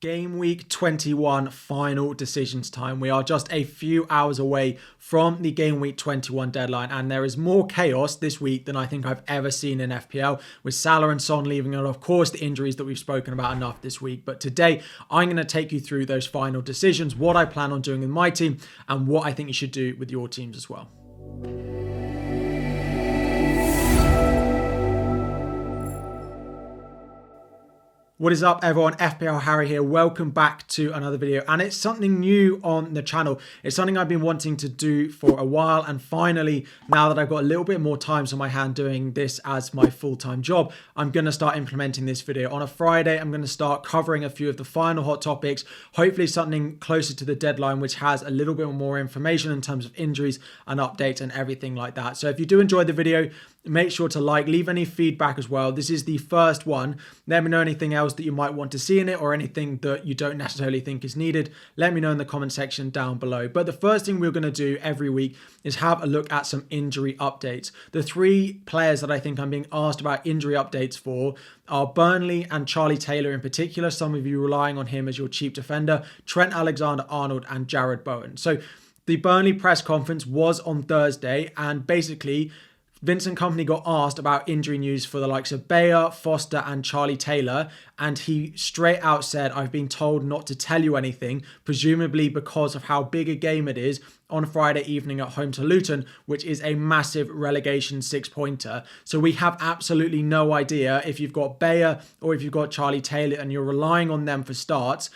Game week 21 final decisions time. We are just a few hours away from the game week 21 deadline, and there is more chaos this week than I think I've ever seen in FPL, with Salah and Son leaving, and of course, the injuries that we've spoken about enough this week. But today, I'm going to take you through those final decisions, what I plan on doing with my team, and what I think you should do with your teams as well. What is up everyone, FPL Harry here, welcome back to another video and it's something new on the channel. It's something I've been wanting to do for a while and finally, now that I've got a little bit more time on my hand doing this as my full-time job, I'm going to start implementing this video. On a Friday, I'm going to start covering a few of the final hot topics, hopefully something closer to the deadline which has a little bit more information in terms of injuries and updates and everything like that. So if you do enjoy the video, make sure to like, leave any feedback as well. This is the first one. Let me know anything else that you might want to see in it or anything that you don't necessarily think is needed. Let me know in the comment section down below. But the first thing we're going to do every week is have a look at some injury updates. The three players that I think I'm being asked about injury updates for are Burnley and Charlie Taylor in particular. Some of you relying on him as your cheap defender, Trent Alexander Arnold and Jarrod Bowen. So the Burnley press conference was on Thursday, and basically, Vincent Kompany got asked about injury news for the likes of Beyer, Foster, and Charlie Taylor, and he straight out said, I've been told not to tell you anything, presumably because of how big a game it is on Friday evening at home to Luton, which is a massive relegation six pointer. So we have absolutely no idea if you've got Beyer or if you've got Charlie Taylor and you're relying on them for starts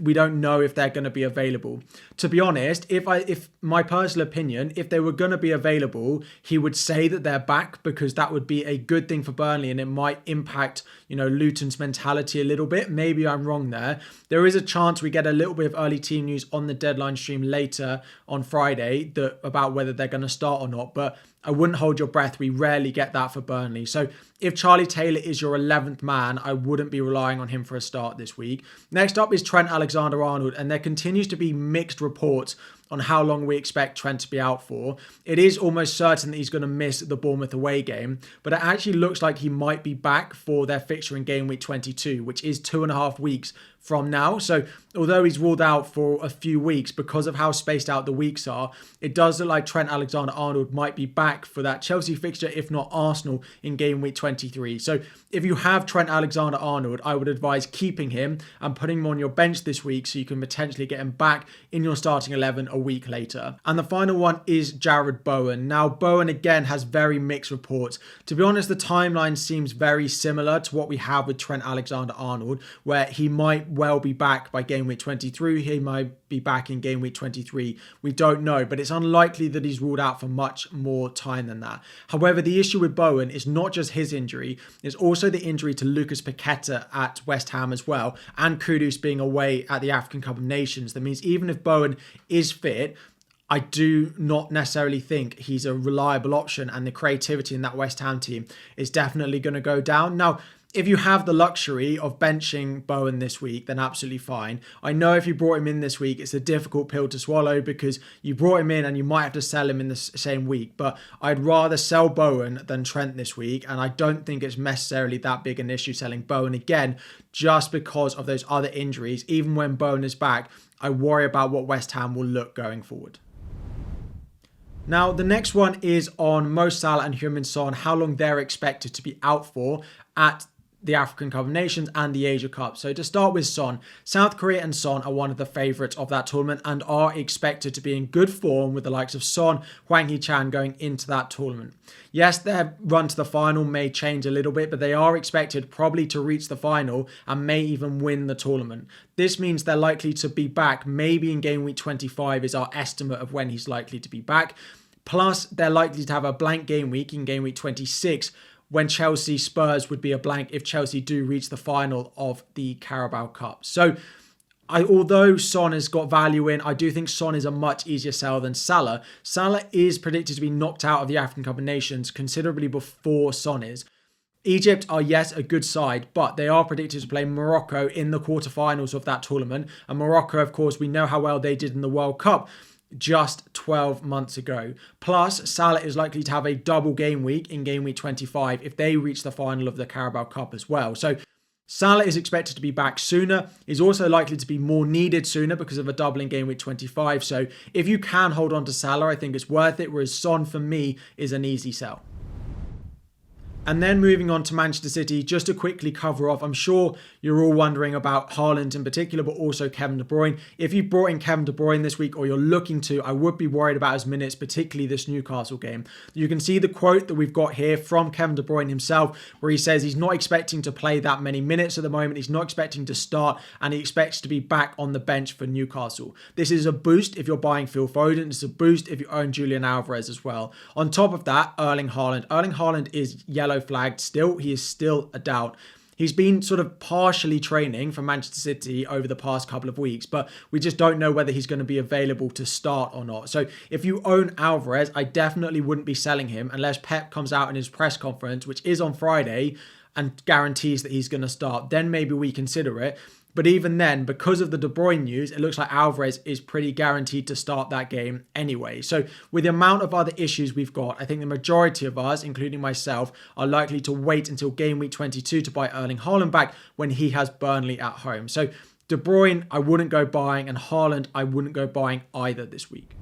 we don't know if they're going to be available. To be honest, if I if my personal opinion, if they were going to be available, he would say that they're back because that would be a good thing for Burnley and it might impact, you know, Luton's mentality a little bit. Maybe I'm wrong there. There is a chance we get a little bit of early team news on the deadline stream later on Friday that about whether they're going to start or not, but I wouldn't hold your breath. We rarely get that for Burnley. So if Charlie Taylor is your 11th man, I wouldn't be relying on him for a start this week. Next up is Trent Alexander Arnold, and there continues to be mixed reports on how long we expect Trent to be out for. It is almost certain that he's going to miss the Bournemouth away game, but it actually looks like he might be back for their fixture in game week 22, which is two and a half weeks from now. So, although he's ruled out for a few weeks because of how spaced out the weeks are, it does look like Trent Alexander Arnold might be back for that Chelsea fixture, if not Arsenal, in game week 23. So, if you have Trent Alexander Arnold, I would advise keeping him and putting him on your bench this week so you can potentially get him back in your starting 11 a week later. And the final one is Jarrod Bowen. Now, Bowen again has very mixed reports. To be honest, the timeline seems very similar to what we have with Trent Alexander Arnold, where he might well be back by game week 23. He might be back in game week 23. We don't know, but it's unlikely that he's ruled out for much more time than that. However, the issue with Bowen is not just his injury, it's also the injury to Lucas Paqueta at West Ham as well, and Kudus being away at the African Cup of Nations. That means even if Bowen is fit, I do not necessarily think he's a reliable option, and the creativity in that West Ham team is definitely going to go down. Now, if you have the luxury of benching Bowen this week, then absolutely fine. I know if you brought him in this week, it's a difficult pill to swallow because you brought him in and you might have to sell him in the same week. But I'd rather sell Bowen than Trent this week. And I don't think it's necessarily that big an issue selling Bowen again, just because of those other injuries. Even when Bowen is back, I worry about what West Ham will look going forward. Now, the next one is on Mo Salah and Heung-min Son, how long they're expected to be out for at the African Cup of Nations and the Asia Cup. So to start with Son, South Korea and Son are one of the favourites of that tournament and are expected to be in good form with the likes of Son, Hwang Hee-chan going into that tournament. Yes, their run to the final may change a little bit, but they are expected probably to reach the final and may even win the tournament. This means they're likely to be back maybe in game week 25 is our estimate of when he's likely to be back. Plus, they're likely to have a blank game week in game week 26 when Chelsea Spurs would be a blank if Chelsea do reach the final of the Carabao Cup. So, I, although Son has got value in, I do think Son is a much easier sell than Salah. Salah is predicted to be knocked out of the African Cup of Nations considerably before Son is. Egypt are yes a good side, but they are predicted to play Morocco in the quarterfinals of that tournament. And Morocco, of course, we know how well they did in the World Cup just 12 months ago. Plus, Salah is likely to have a double game week in game week 25 if they reach the final of the Carabao Cup as well. So, Salah is expected to be back sooner. Is also likely to be more needed sooner because of a doubling game week 25. So, if you can hold on to Salah, I think it's worth it. Whereas Son, for me, is an easy sell. And then moving on to Manchester City, just to quickly cover off, I'm sure you're all wondering about Haaland in particular, but also Kevin De Bruyne. If you brought in Kevin De Bruyne this week or you're looking to, I would be worried about his minutes, particularly this Newcastle game. You can see the quote that we've got here from Kevin De Bruyne himself, where he says he's not expecting to play that many minutes at the moment. He's not expecting to start, and he expects to be back on the bench for Newcastle. This is a boost if you're buying Phil Foden. It's a boost if you own Julian Alvarez as well. On top of that, Erling Haaland. Erling Haaland is yellow yellow flagged still. He is still a doubt. He's been sort of partially training for Manchester City over the past couple of weeks, but we just don't know whether he's going to be available to start or not. So if you own Alvarez, I definitely wouldn't be selling him unless Pep comes out in his press conference, which is on Friday, and guarantees that he's going to start. Then maybe we consider it. But even then, because of the De Bruyne news, it looks like Alvarez is pretty guaranteed to start that game anyway. So, with the amount of other issues we've got, I think the majority of us, including myself, are likely to wait until game week 22 to buy Erling Haaland back when he has Burnley at home. So, De Bruyne, I wouldn't go buying, and Haaland, I wouldn't go buying either this week.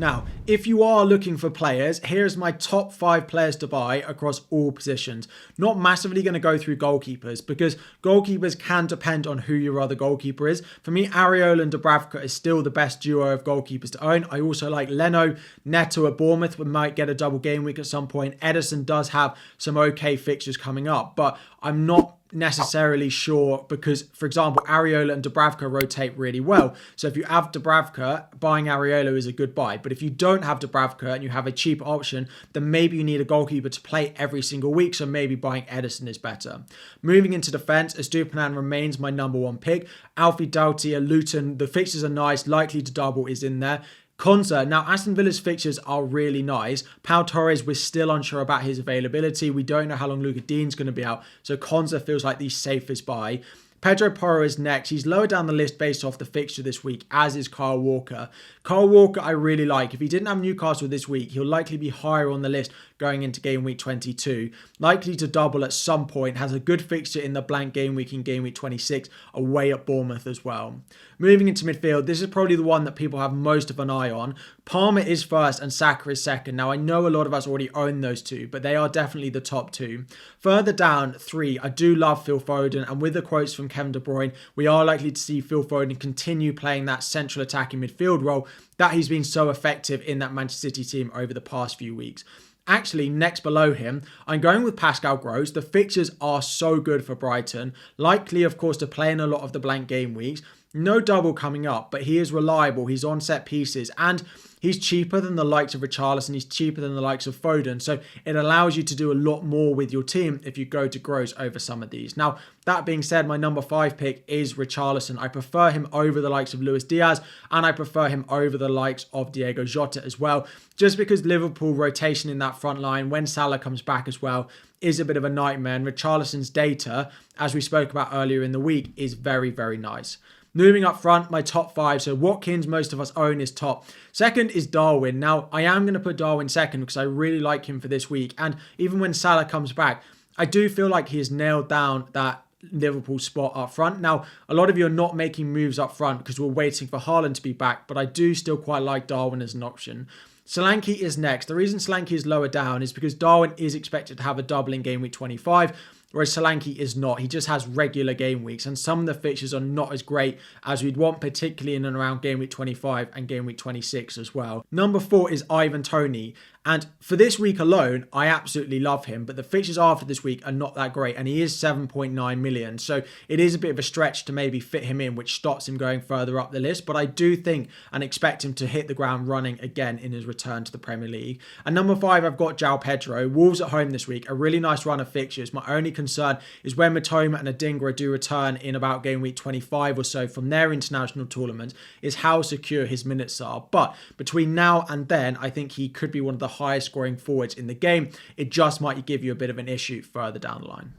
Now, if you are looking for players, here's my top five players to buy across all positions. Not massively going to go through goalkeepers because goalkeepers can depend on who your other goalkeeper is. For me, Areola and Dubravka is still the best duo of goalkeepers to own. I also like Leno, Neto at Bournemouth, we might get a double game week at some point. Ederson does have some okay fixtures coming up, but I'm not necessarily sure because, for example, Areola and Dubravka rotate really well. So if you have Dubravka, buying Areola is a good buy. But if you don't have Dubravka and you have a cheaper option, then maybe you need a goalkeeper to play every single week. So maybe buying Ederson is better. Moving into defence, Estupiñán remains my number one pick. Alfie Doughty Luton, the fixtures are nice, likely to double is in there. Konsa. Now, Aston Villa's fixtures are really nice. Pau Torres, we're still unsure about his availability. We don't know how long Lucas Digne's going to be out. So Konsa feels like the safest buy. Pedro Porro is next. He's lower down the list based off the fixture this week, as is Kyle Walker. Kyle Walker, I really like. If he didn't have Newcastle this week, he'll likely be higher on the list going into game week 22. Likely to double at some point. Has a good fixture in the blank game week in game week 26, away at Bournemouth as well. Moving into midfield, this is probably the one that people have most of an eye on. Palmer is first and Saka is second. Now, I know a lot of us already own those two, but they are definitely the top two. Further down, three, I do love Phil Foden, and with the quotes from Kevin De Bruyne, we are likely to see Phil Foden continue playing that central attacking midfield role that he's been so effective in that Manchester City team over the past few weeks. Actually, next below him, I'm going with Pascal Gross. The fixtures are so good for Brighton. Likely, of course, to play in a lot of the blank game weeks. No double coming up, but he is reliable. He's on set pieces and he's cheaper than the likes of Richarlison. He's cheaper than the likes of Foden. So it allows you to do a lot more with your team if you go to Gross over some of these. Now, that being said, my number five pick is Richarlison. I prefer him over the likes of Luis Diaz and I prefer him over the likes of Diego Jota as well, just because Liverpool rotation in that front line when Salah comes back as well is a bit of a nightmare. And Richarlison's data, as we spoke about earlier in the week, is very, very nice. Moving up front, my top five. So Watkins, most of us own is top. Second is Darwin. Now, I am going to put Darwin second because I really like him for this week. And even when Salah comes back, I do feel like he has nailed down that Liverpool spot up front. Now, a lot of you are not making moves up front because we're waiting for Haaland to be back, but I do still quite like Darwin as an option. Solanke is next. The reason Solanke is lower down is because Darwin is expected to have a double in game week 25. Whereas Solanke is not. He just has regular game weeks, and some of the fixtures are not as great as we'd want, particularly in and around game week 25 and game week 26 as well. Number four is Ivan Toney, And for this week alone, I absolutely love him, but the fixtures after this week are not that great, and he is 7.9 million. So it is a bit of a stretch to maybe fit him in, which stops him going further up the list. But I do think and expect him to hit the ground running again in his return to the Premier League. And number five, I've got João Pedro. Wolves at home this week, a really nice run of fixtures. My only concern is when Mitoma and Adingra do return in about game week 25 or so from their international tournament, is how secure his minutes are. But between now and then, I think he could be one of the highest scoring forwards in the game. It just might give you a bit of an issue further down the line.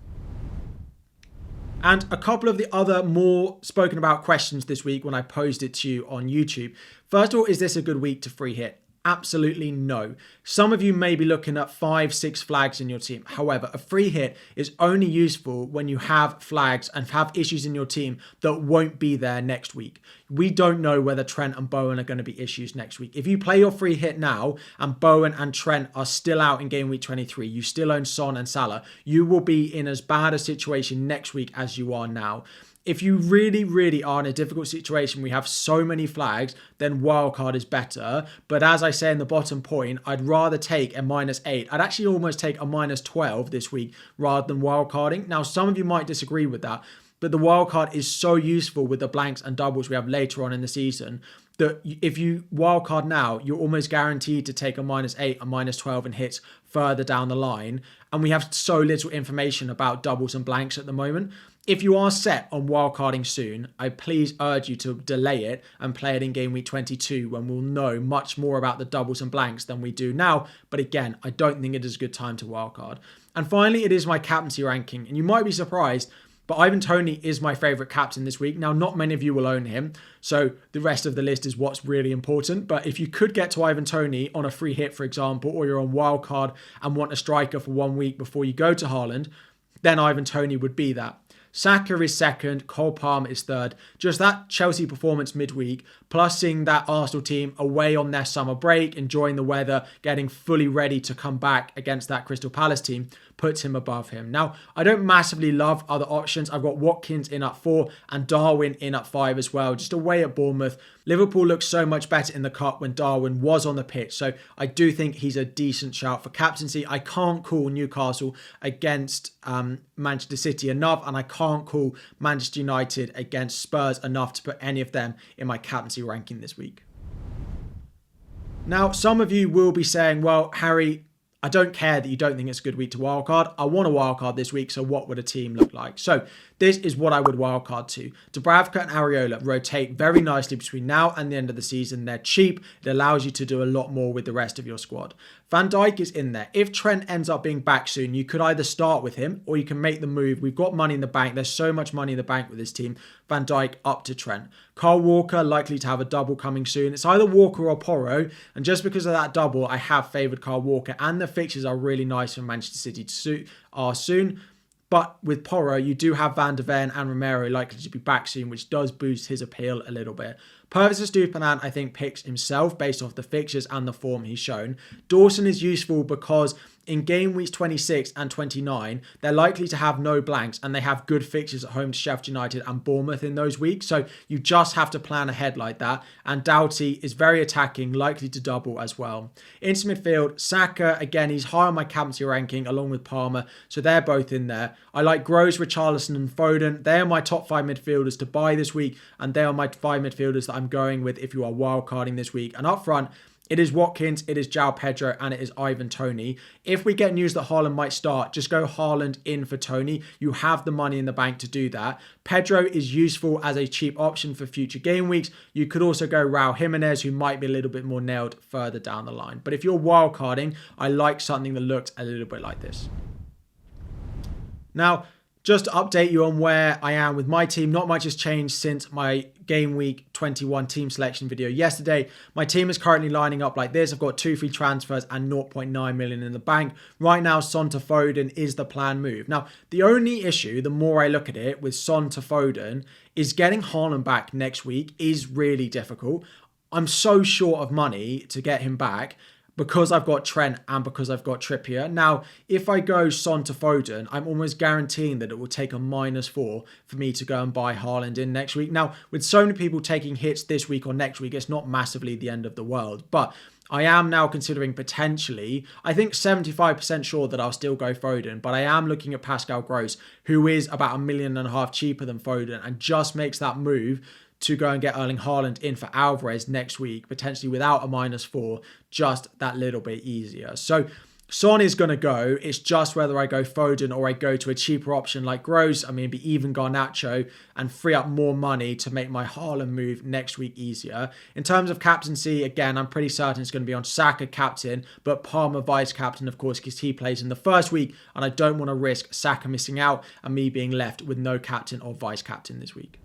And a couple of the other more spoken about questions this week when I posed it to you on YouTube. First of all, is this a good week to free hit? Absolutely no. Some of you may be looking at five, six flags in your team. However, a free hit is only useful when you have flags and have issues in your team that won't be there next week. We don't know whether Trent and Bowen are going to be issues next week. If you play your free hit now and Bowen and Trent are still out in game week 23, you still own Son and Salah, you will be in as bad a situation next week as you are now if you really, really are in a difficult situation, we have so many flags, then wildcard is better. But as I say in the bottom point, I'd rather take a minus eight. I'd actually almost take a minus 12 this week rather than wildcarding. Now, some of you might disagree with that, but the wildcard is so useful with the blanks and doubles we have later on in the season that if you wildcard now, you're almost guaranteed to take a minus eight, a minus 12 and hits further down the line. And we have so little information about doubles and blanks at the moment if you are set on wildcarding soon, I please urge you to delay it and play it in game week 22 when we'll know much more about the doubles and blanks than we do now. But again, I don't think it is a good time to wildcard. And finally, it is my captaincy ranking. And you might be surprised, but Ivan Toney is my favourite captain this week. Now, not many of you will own him, so the rest of the list is what's really important. But if you could get to Ivan Toney on a free hit, for example, or you're on wildcard and want a striker for one week before you go to Haaland, then Ivan Toney would be that. Saka is second, Cole Palmer is third. Just that Chelsea performance midweek, plus seeing that Arsenal team away on their summer break, enjoying the weather, getting fully ready to come back against that Crystal Palace team, puts him above him. Now, I don't massively love other options. I've got Watkins in at four and Darwin in at five as well, just away at Bournemouth. Liverpool looked so much better in the cup when Darwin was on the pitch, so I do think he's a decent shout for captaincy. I can't call Newcastle against um, Manchester City enough, and I can't call Manchester United against Spurs enough to put any of them in my captaincy ranking this week. Now, some of you will be saying, well, Harry, I don't care that you don't think it's a good week to wildcard. I want a wildcard this week, so what would a team look like? So this is what I would wildcard to. Dubravka and Areola rotate very nicely between now and the end of the season. They're cheap. It allows you to do a lot more with the rest of your squad. Van Dijk is in there. If Trent ends up being back soon, you could either start with him or you can make the move. We've got money in the bank. There's so much money in the bank with this team. Van Dijk up to Trent. Carl Walker likely to have a double coming soon. It's either Walker or Porro. And just because of that double, I have favoured Carl Walker. And the fixtures are really nice for Manchester City to suit are soon. But with Porro, you do have Van der Ven and Romero likely to be back soon, which does boost his appeal a little bit. Pervis Estupiñán, I think, picks himself based off the fixtures and the form he's shown. Dawson is useful because in game weeks 26 and 29, they're likely to have no blanks and they have good fixtures at home to Sheffield United and Bournemouth in those weeks. So you just have to plan ahead like that. And Doughty is very attacking, likely to double as well. Into midfield, Saka, again, he's high on my captaincy ranking along with Palmer. So they're both in there. I like Gross, Richarlison, and Foden. They are my top five midfielders to buy this week. And they are my five midfielders that I'm going with if you are wildcarding this week. And up front, it is Watkins, it is João Pedro, and it is Ivan Toney. If we get news that Haaland might start, just go Haaland in for Toney. You have the money in the bank to do that. Pedro is useful as a cheap option for future game weeks. You could also go Raul Jimenez, who might be a little bit more nailed further down the line. But if you're wildcarding, I like something that looks a little bit like this. Now, just to update you on where I am with my team, not much has changed since my game week 21 team selection video yesterday. My team is currently lining up like this. I've got two free transfers and 0.9 million in the bank. Right now, Son to Foden is the plan move. Now, the only issue, the more I look at it with Son to Foden, is getting Haaland back next week is really difficult. I'm so short of money to get him back because I've got Trent and because I've got Trippier. Now, if I go Son to Foden, I'm almost guaranteeing that it will take a minus four for me to go and buy Haaland in next week. Now, with so many people taking hits this week or next week, it's not massively the end of the world. But I am now considering potentially, I think 75% sure that I'll still go Foden, but I am looking at Pascal Gross, who is about a million and a half cheaper than Foden and just makes that move to go and get Erling Haaland in for Alvarez next week, potentially without a minus four, just that little bit easier. So Son is going to go. It's just whether I go Foden or I go to a cheaper option like Gross. I mean, be even Garnacho and free up more money to make my Haaland move next week easier. In terms of captaincy, again, I'm pretty certain it's going to be on Saka captain, but Palmer vice captain, of course, because he plays in the first week, and I don't want to risk Saka missing out and me being left with no captain or vice captain this week.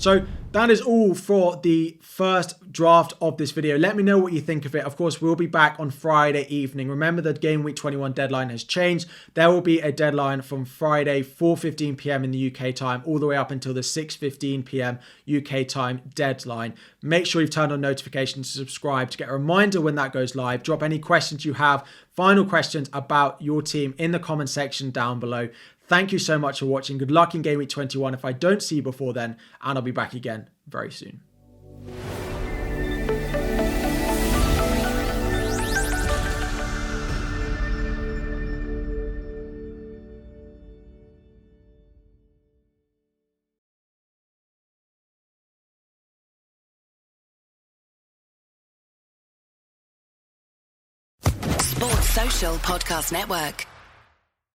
So that is all for the first draft of this video. Let me know what you think of it. Of course, we'll be back on Friday evening. Remember the game week 21 deadline has changed. There will be a deadline from Friday 4:15 p.m. in the UK time all the way up until the 6:15 p.m. UK time deadline. Make sure you've turned on notifications to subscribe to get a reminder when that goes live. Drop any questions you have, final questions about your team in the comment section down below. Thank you so much for watching. Good luck in Game Week 21 if I don't see you before then, and I'll be back again very soon. Podcast Network.